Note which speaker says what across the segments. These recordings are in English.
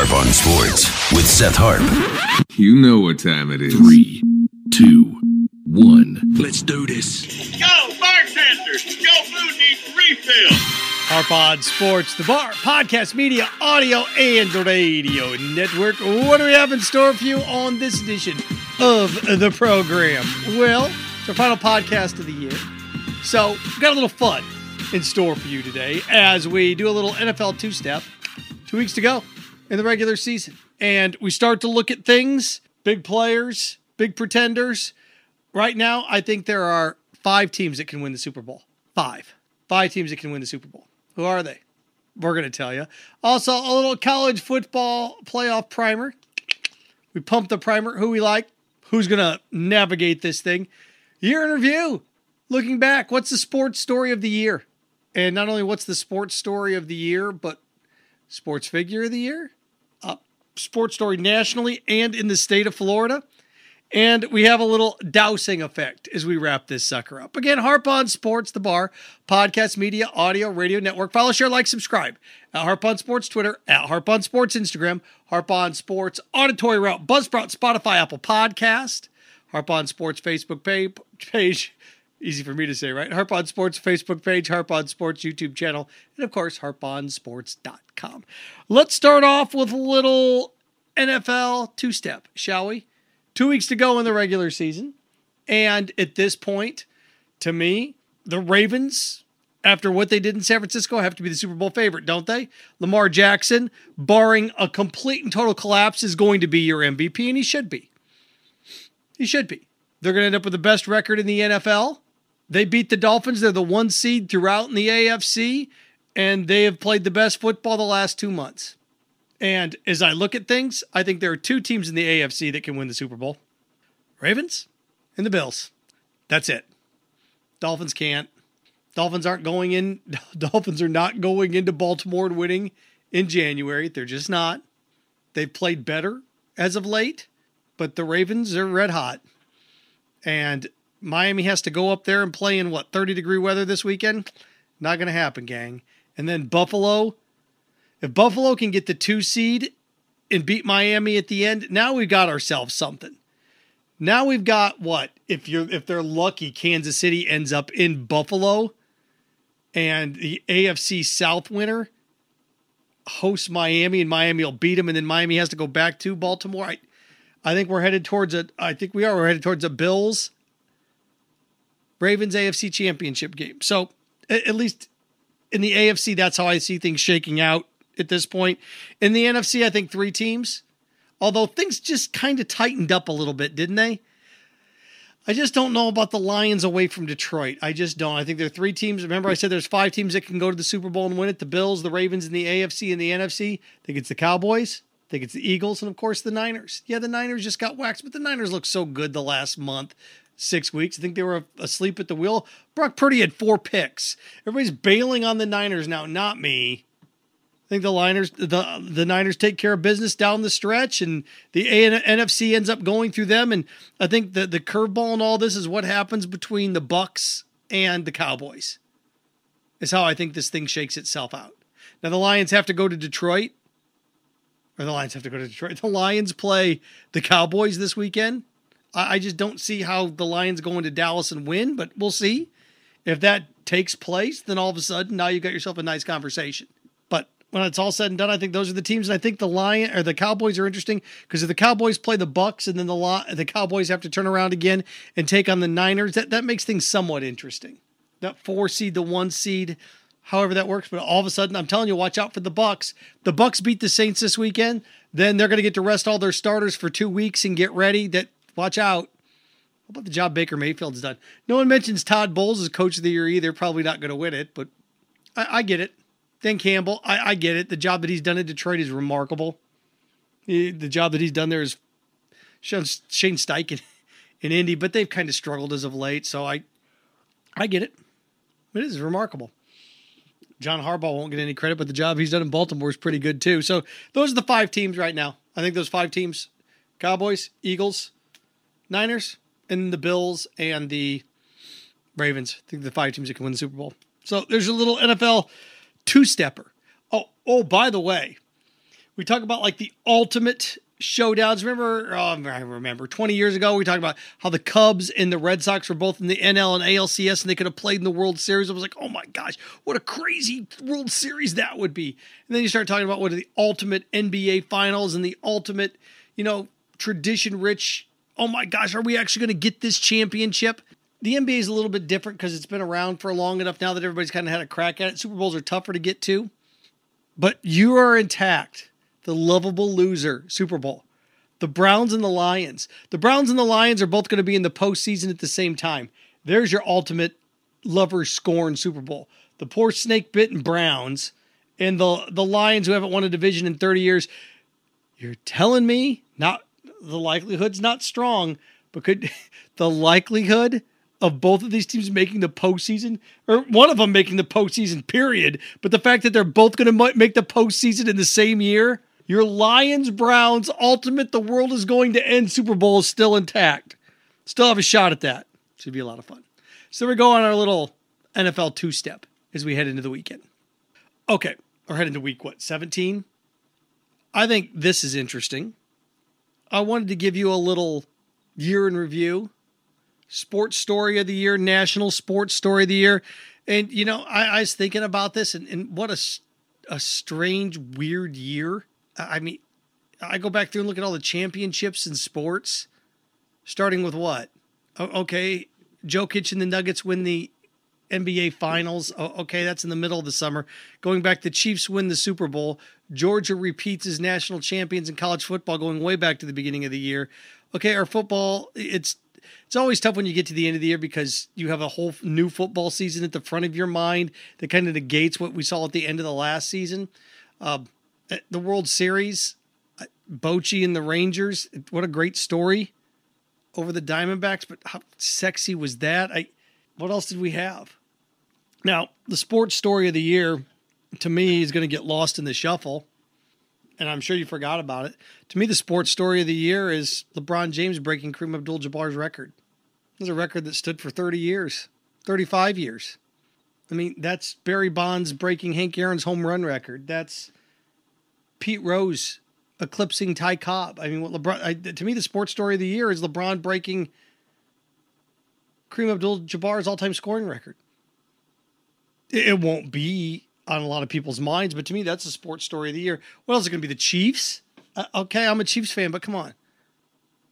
Speaker 1: Harp on Sports with Seth Harp.
Speaker 2: You know what time it is.
Speaker 3: Three, two, one.
Speaker 4: Let's do this.
Speaker 5: Go, bartender! Your food needs refill!
Speaker 6: Harp on Sports, the bar, podcast, media, audio, and radio network. What do we have in store for you on this edition of the program? Well, it's our final podcast of the year. So, we've got a little fun in store for you today as we do a little NFL two step. Two weeks to go in the regular season. And we start to look at things, big players, big pretenders. Right now, I think there are five teams that can win the Super Bowl. Five. Five teams that can win the Super Bowl. Who are they? We're going to tell you. Also, a little college football playoff primer. We pump the primer. Who we like? Who's going to navigate this thing? Year in review. Looking back, what's the sports story of the year? And not only what's the sports story of the year, but sports figure of the year, sports story nationally and in the state of Florida. And we have a little dousing effect as we wrap this sucker up. Again, Harp on Sports, the bar, podcast, media, audio, radio network. Follow, share, like, subscribe at Harp on Sports Twitter, at Harp on Sports Instagram, Harp on Sports Auditory Route, Buzzsprout, Spotify, Apple Podcast, Harp on Sports Facebook page. Easy for me to say, right? Harp on Sports Facebook page, Harp on Sports YouTube channel, and of course, harponsports.com. Let's start off with a little NFL two step, shall we? Two weeks to go in the regular season. And at this point, to me, the Ravens, after what they did in San Francisco, have to be the Super Bowl favorite, don't they? Lamar Jackson, barring a complete and total collapse, is going to be your MVP, and he should be. He should be. They're going to end up with the best record in the NFL. They beat the Dolphins. They're the one seed throughout in the AFC, and they have played the best football the last two months. And as I look at things, I think there are two teams in the AFC that can win the Super Bowl Ravens and the Bills. That's it. Dolphins can't. Dolphins aren't going in. Dolphins are not going into Baltimore and winning in January. They're just not. They've played better as of late, but the Ravens are red hot. And Miami has to go up there and play in what, 30 degree weather this weekend? Not going to happen, gang. And then Buffalo, if Buffalo can get the two seed and beat Miami at the end, now we've got ourselves something. Now we've got what? If you're if they're lucky, Kansas City ends up in Buffalo and the AFC South winner hosts Miami and Miami will beat them and then Miami has to go back to Baltimore. I I think we're headed towards a I think we are we're headed towards a Bills Ravens AFC championship game. So at least in the AFC, that's how I see things shaking out at this point. In the NFC, I think three teams, although things just kind of tightened up a little bit, didn't they? I just don't know about the Lions away from Detroit. I just don't. I think there are three teams. Remember, I said there's five teams that can go to the Super Bowl and win it the Bills, the Ravens, and the AFC and the NFC. I think it's the Cowboys. I think it's the Eagles, and of course the Niners. Yeah, the Niners just got waxed, but the Niners look so good the last month six weeks. I think they were asleep at the wheel. Brock Purdy had four picks. Everybody's bailing on the Niners now, not me. I think the Niners the the Niners take care of business down the stretch, and the A- NFC ends up going through them. And I think the the curveball and all this is what happens between the Bucs and the Cowboys. Is how I think this thing shakes itself out. Now the Lions have to go to Detroit, or the Lions have to go to Detroit. The Lions play the Cowboys this weekend. I just don't see how the Lions go into Dallas and win, but we'll see. If that takes place, then all of a sudden now you've got yourself a nice conversation. But when it's all said and done, I think those are the teams, and I think the Lion or the Cowboys are interesting because if the Cowboys play the Bucs and then the the Cowboys have to turn around again and take on the Niners, that that makes things somewhat interesting. That four seed, the one seed, however that works. But all of a sudden, I'm telling you, watch out for the Bucs. The Bucs beat the Saints this weekend. Then they're going to get to rest all their starters for two weeks and get ready. That Watch out. How about the job Baker Mayfield's done? No one mentions Todd Bowles as coach of the year either. Probably not going to win it, but I, I, get it. Dan Campbell, I, I, get it. The job that he's done in Detroit is remarkable. He, the job that he's done there is Shane Steichen in Indy, but they've kind of struggled as of late. So I, I get it. It is remarkable. John Harbaugh won't get any credit, but the job he's done in Baltimore is pretty good too. So those are the five teams right now. I think those five teams: Cowboys, Eagles, Niners and the Bills and the Ravens. I think the five teams that can win the Super Bowl. So there's a little NFL two stepper. Oh, oh, by the way, We talk about like the ultimate showdowns. Remember, oh, I remember 20 years ago, we talked about how the Cubs and the Red Sox were both in the NL and ALCS and they could have played in the World Series. I was like, oh my gosh, what a crazy World Series that would be. And then you start talking about what are the ultimate NBA finals and the ultimate, you know, tradition rich. Oh my gosh, are we actually going to get this championship? The NBA is a little bit different because it's been around for long enough now that everybody's kind of had a crack at it. Super Bowls are tougher to get to, but you are intact the lovable loser Super Bowl. The Browns and the Lions. The Browns and the Lions are both going to be in the postseason at the same time. There's your ultimate lover scorn Super Bowl. The poor snake bitten Browns and the the Lions who haven't won a division in 30 years. You're telling me not the likelihood's not strong, but could the likelihood of both of these teams making the postseason, or one of them making the postseason, period. But the fact that they're both going to make the postseason in the same year, your Lions Browns ultimate the world is going to end Super Bowl is still intact. Still have a shot at that. Should be a lot of fun. So we go on our little NFL two step as we head into the weekend. Okay, we're heading to week what, 17? I think this is interesting. I wanted to give you a little year in review, sports story of the year, national sports story of the year. And, you know, I, I was thinking about this and, and what a, a strange, weird year I mean, I go back through and look at all the championships in sports, starting with what? Okay, Jokic and the Nuggets win the NBA Finals. Okay, that's in the middle of the summer. Going back, the Chiefs win the Super Bowl. Georgia repeats as national champions in college football, going way back to the beginning of the year. Okay, our football, it's it's always tough when you get to the end of the year because you have a whole new football season at the front of your mind that kind of negates what we saw at the end of the last season. Uh, the World Series, Bochy and the Rangers. What a great story over the Diamondbacks, but how sexy was that? I what else did we have? Now, the sports story of the year to me is going to get lost in the shuffle, and I'm sure you forgot about it. To me, the sports story of the year is LeBron James breaking Kareem Abdul-Jabbar's record. It was a record that stood for 30 years, 35 years. I mean, that's Barry Bonds breaking Hank Aaron's home run record. That's Pete Rose eclipsing Ty Cobb. I mean, what LeBron I, to me the sports story of the year is LeBron breaking Kareem Abdul-Jabbar's all-time scoring record. It, won't be on a lot of people's minds, but to me that's the sports story of the year. What else is going to be? The Chiefs? Uh, okay, I'm a Chiefs fan, but come on.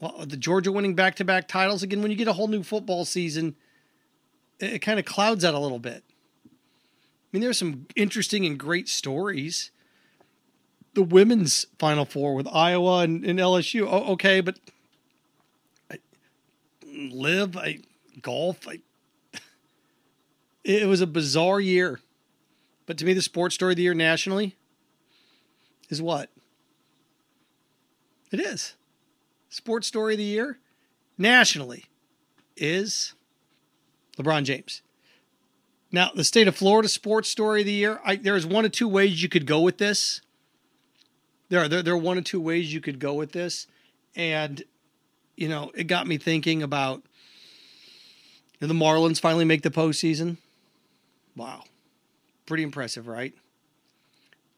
Speaker 6: Well, the Georgia winning back-to-back titles again. When you get a whole new football season, it, it kind of clouds that a little bit. I mean, there's some interesting and great stories the women's Final Four with Iowa and, and LSU. Oh, okay, but I, live, I golf. I, it was a bizarre year, but to me, the sports story of the year nationally is what it is. Sports story of the year nationally is LeBron James. Now, the state of Florida sports story of the year, I, there's one of two ways you could go with this. There are there, there are one or two ways you could go with this, and you know it got me thinking about the Marlins finally make the postseason. Wow, pretty impressive, right?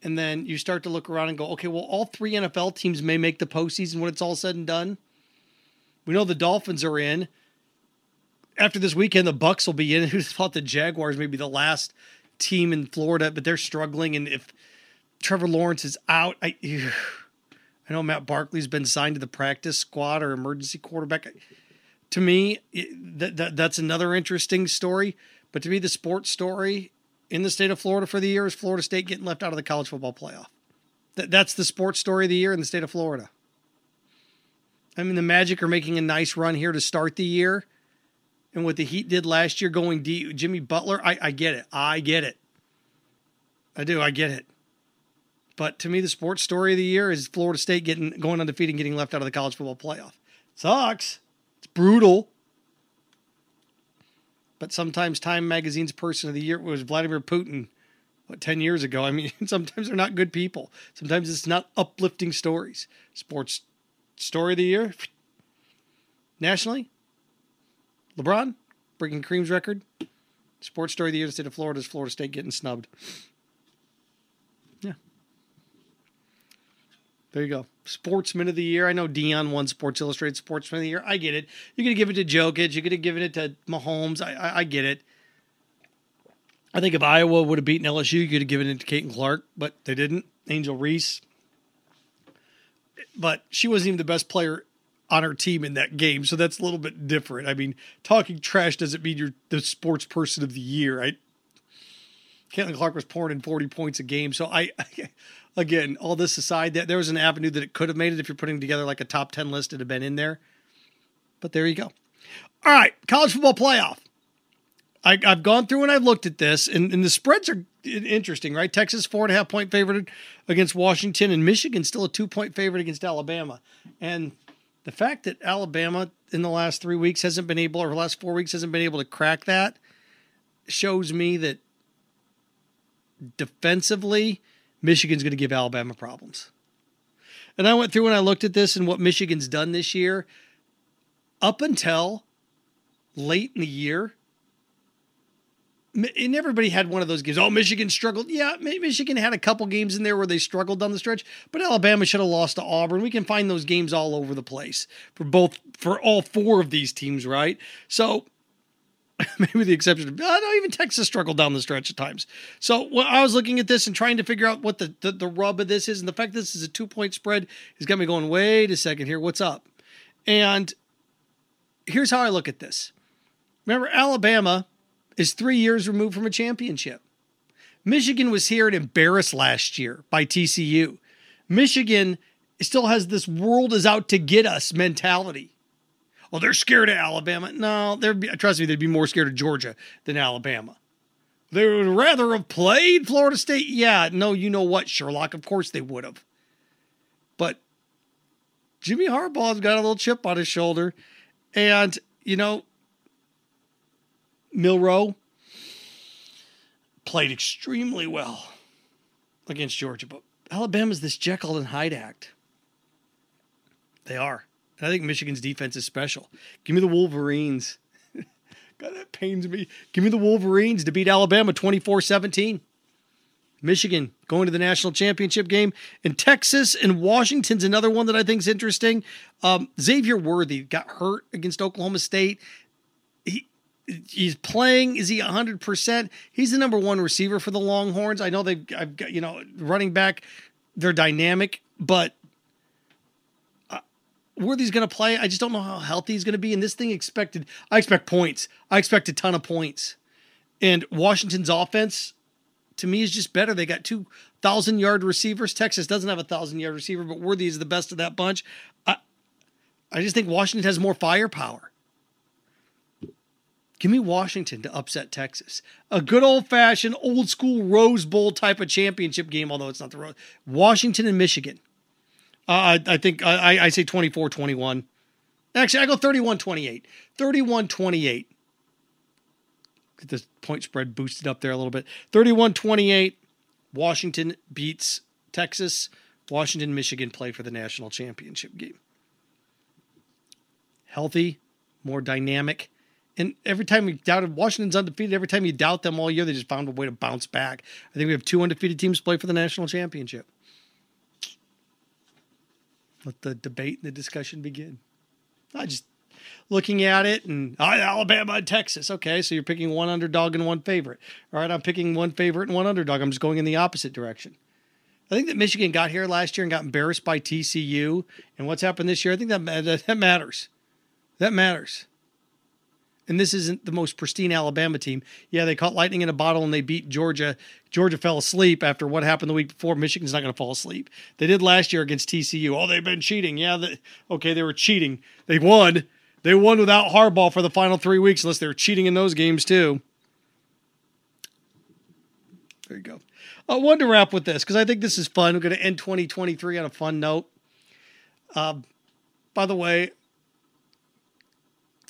Speaker 6: And then you start to look around and go, okay, well, all three NFL teams may make the postseason when it's all said and done. We know the Dolphins are in. After this weekend, the Bucs will be in. Who thought the Jaguars may be the last team in Florida, but they're struggling. And if Trevor Lawrence is out. I I know Matt Barkley's been signed to the practice squad or emergency quarterback. To me, that, that that's another interesting story. But to me, the sports story in the state of Florida for the year is Florida State getting left out of the college football playoff. That, that's the sports story of the year in the state of Florida. I mean, the Magic are making a nice run here to start the year. And what the Heat did last year going deep, Jimmy Butler, I, I get it. I get it. I do. I get it. But to me, the sports story of the year is Florida State getting going undefeated and getting left out of the college football playoff. Sucks. It's brutal. But sometimes Time Magazine's person of the year was Vladimir Putin, what, 10 years ago. I mean, sometimes they're not good people. Sometimes it's not uplifting stories. Sports story of the year, nationally, LeBron breaking Kareem's record. Sports story of the year, the state of Florida is Florida State getting snubbed. There you go. Sportsman of the year. I know Deion won Sports Illustrated Sportsman of the year. I get it. You're gonna give it to Jokic. You're gonna give it to Mahomes. I, I, I get it. I think if Iowa would have beaten LSU, you could have given it to Caitlin Clark, but they didn't. Angel Reese. But she wasn't even the best player on her team in that game, so that's a little bit different. I mean, talking trash doesn't mean you're the sports person of the year, right? Caitlin Clark was pouring in 40 points a game. So I, again, all this aside, that there was an avenue that it could have made it if you're putting together like a top 10 list, it'd have been in there. But there you go. All right, college football playoff. I, have gone through and I've looked at this, and, and the spreads are interesting, right? Texas four and a half point favorite against Washington, and Michigan still a two point favorite against Alabama. And the fact that Alabama in the last three weeks hasn't been able, or the last four weeks hasn't been able to crack that, shows me that defensively, Michigan's going to give Alabama problems. And I went through and I looked at this and what Michigan's done this year. Up until late in the year, and everybody had one of those games. Oh, Michigan struggled. Yeah, Michigan had a couple games in there where they struggled down the stretch, but Alabama should have lost to Auburn. We can find those games all over the place for both for all four of these teams, right? So maybe the exception of uh, no, even Texas struggled down the stretch at times. So when I was looking at this and trying to figure out what the, the, the rub of this is, and the fact this is a two point spread has got me going, wait a second here, what's up? And here's how I look at this. Remember, Alabama is three years removed from a championship. Michigan was here and embarrassed last year by TCU. Michigan still has this world is out to get us mentality well, they're scared of Alabama. No, they're trust me, they'd be more scared of Georgia than Alabama. They would rather have played Florida State. Yeah, no, you know what, Sherlock? Of course they would have. But Jimmy Harbaugh's got a little chip on his shoulder. And, you know, Milroe played extremely well against Georgia. But Alabama's this Jekyll and Hyde act. They are. I think Michigan's defense is special. Give me the Wolverines. God, that pains me. Give me the Wolverines to beat Alabama 24 17. Michigan going to the national championship game. And Texas and Washington's another one that I think is interesting. Um, Xavier Worthy got hurt against Oklahoma State. He he's playing. Is he 100%? He's the number one receiver for the Longhorns. I know they've I've got, you know, running back, they're dynamic, but Worthy's going to play. I just don't know how healthy he's going to be. And this thing expected, I expect points. I expect a ton of points. And Washington's offense, to me, is just better. They got two thousand yard receivers. Texas doesn't have a thousand yard receiver, but Worthy is the best of that bunch. I, I just think Washington has more firepower. Give me Washington to upset Texas. A good old fashioned, old school Rose Bowl type of championship game, although it's not the Rose. Washington and Michigan. Uh, I, I think I, I say 24 21. Actually, I go 31 28. 31 28. Get this point spread boosted up there a little bit. 31 28. Washington beats Texas. Washington, Michigan play for the national championship game. Healthy, more dynamic. And every time we doubted Washington's undefeated, every time you doubt them all year, they just found a way to bounce back. I think we have two undefeated teams play for the national championship. Let the debate and the discussion begin. I just looking at it and Alabama and Texas. Okay, so you're picking one underdog and one favorite. All right, I'm picking one favorite and one underdog. I'm just going in the opposite direction. I think that Michigan got here last year and got embarrassed by TCU. And what's happened this year, I think that that matters. That matters and this isn't the most pristine Alabama team. Yeah, they caught lightning in a bottle and they beat Georgia. Georgia fell asleep after what happened the week before. Michigan's not going to fall asleep. They did last year against TCU. Oh, they've been cheating. Yeah, okay, they were cheating. They won. They won without Harbaugh for the final three weeks, unless they were cheating in those games too. There you go. I wanted to wrap with this because I think this is fun. We're going to end 2023 on a fun note. Um, by the way,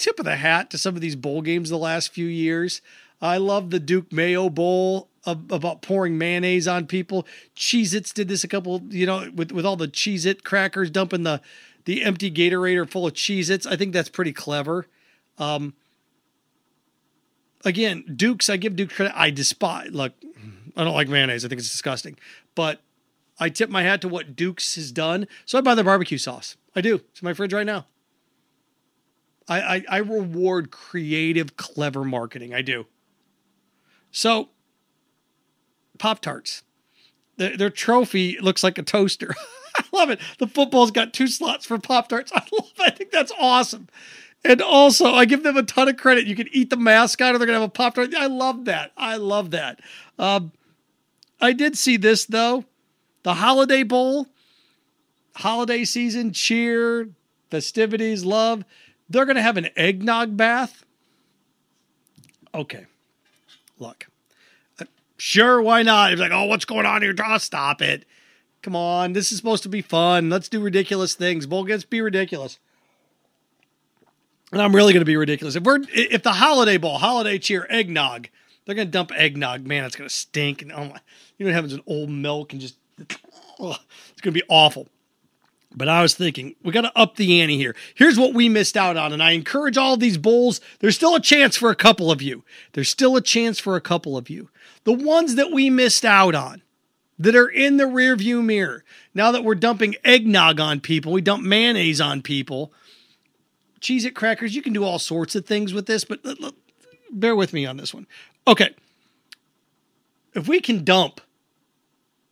Speaker 6: tip of the hat to some of these bowl games the last few years. I love the Duke Mayo Bowl about pouring mayonnaise on people. Cheez Its did this a couple, you know, with, with all the Cheez It crackers dumping the, the empty Gatorade full of Cheez Its. I think that's pretty clever. Um, again, Duke's, I give Duke credit. I despise, look, I don't like mayonnaise. I think it's disgusting. But I tip my hat to what Duke's has done. So I buy the barbecue sauce. I do. It's in my fridge right now. I, I, I reward creative, clever marketing. I do. So, Pop Tarts. Their, their trophy looks like a toaster. I love it. The football's got two slots for Pop Tarts. I love it. I think that's awesome. And also, I give them a ton of credit. You can eat the mascot or they're to have a Pop Tart. I love that. I love that. Um, I did see this, though. The Holiday Bowl, holiday season, cheer, festivities, love. They're going to have an eggnog bath. Okay. Look. Uh, Sure, why not? It's like, oh, what's going on here? Oh, stop it. Come on. This is supposed to be fun. Let's do ridiculous things. Bowl gets be ridiculous. And I'm really going to be ridiculous. If we're if the holiday bowl, holiday cheer, eggnog, they're going to dump eggnog. Man, it's going to stink. And oh my, you know, what happens some old milk and just, it's going to be awful. But I was thinking, we got to up the ante here. Here's what we missed out on. And I encourage all these bulls, There's still a chance for a couple of you. There's still a chance for a couple of you. The ones that we missed out on that are in the rearview mirror. Now that we're dumping eggnog on people, we dump mayonnaise on people. Cheez It crackers, you can do all sorts of things with this, but let- bear with me on this one. Okay. If we can dump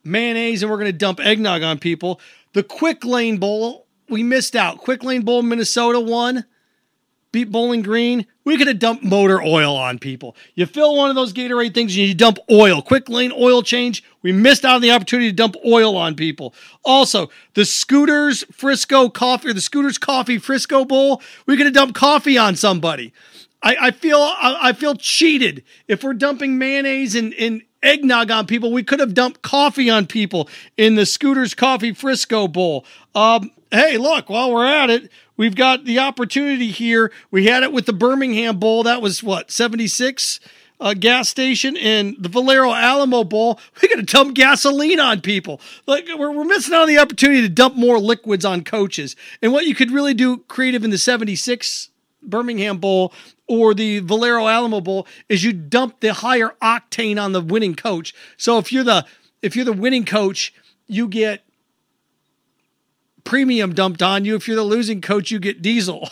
Speaker 6: mayonnaise and we're going to dump eggnog on people, the Quick Lane Bowl, we missed out. Quick Lane Bowl, Minnesota won. Beat Bowling Green. We could have dumped motor oil on people. You fill one of those Gatorade things and you dump oil. Quick Lane oil change. We missed out on the opportunity to dump oil on people. Also, the Scooters Frisco coffee or the Scooters Coffee Frisco Bowl. We could have dumped coffee on somebody. I, I feel I, I feel cheated if we're dumping mayonnaise and, and eggnog on people. We could have dumped coffee on people in the Scooters Coffee Frisco Bowl. Um, hey, look, while we're at it, we've got the opportunity here. We had it with the Birmingham Bowl. That was what, 76? Uh, gas station in the Valero Alamo Bowl, we're going to dump gasoline on people. Like we're, we're missing out on the opportunity to dump more liquids on coaches. And what you could really do creative in the 76 Birmingham Bowl or the Valero Alamo Bowl is you dump the higher octane on the winning coach. So if you're the if you're the winning coach, you get premium dumped on you. If you're the losing coach, you get diesel.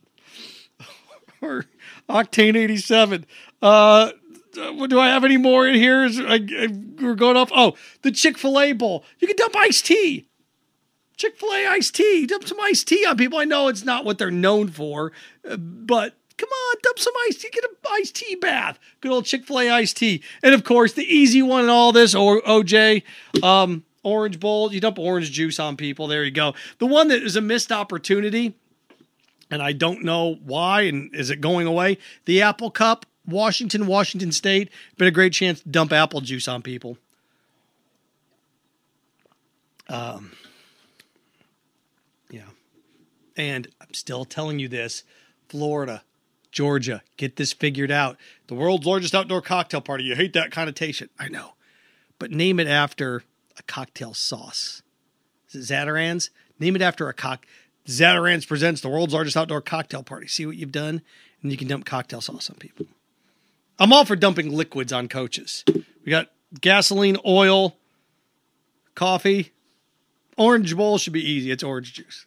Speaker 6: or octane 87. Uh what do I have any more in here? Is, I, I, we're going off. Oh, the Chick fil A Bowl. You can dump iced tea. Chick fil A iced tea. Dump some iced tea on people. I know it's not what they're known for, uh, but come on, dump some iced tea. Get an iced tea bath. Good old Chick fil A iced tea. And of course, the easy one in all this, or OJ, um, Orange Bowl. You dump orange juice on people. There you go. The one that is a missed opportunity, and I don't know why, and is it going away? The Apple Cup. Washington, Washington State, been a great chance to dump apple juice on people. Um. And I'm still telling you this Florida, Georgia, get this figured out. The world's largest outdoor cocktail party. You hate that connotation. I know. But name it after a cocktail sauce. Is it Zatarain's? Name it after a cock. Zatarain's presents the world's largest outdoor cocktail party. See what you've done? And you can dump cocktail sauce on people. I'm all for dumping liquids on coaches. We got gasoline, oil, coffee. Orange bowl should be easy. It's orange juice.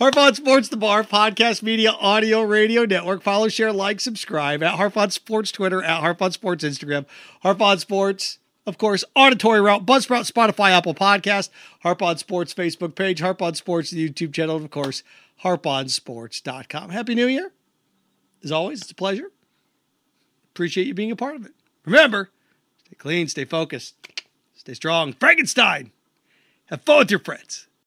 Speaker 6: You Sports, the bar, podcast, media, audio, radio network. Follow, share, like, subscribe at Harp on Sports Twitter, at Harp on Sports Instagram, Harp on Sports, of course, auditory route, Buzzsprout, Spotify, Apple Podcast, Harp on Sports Facebook page, Harp on Sports YouTube channel, and of course, harponsports.com. Happy New Year. As always, it's a pleasure. Appreciate you being a part of it. Remember, stay clean, stay focused, stay strong. Frankenstein. Have fun with your friends.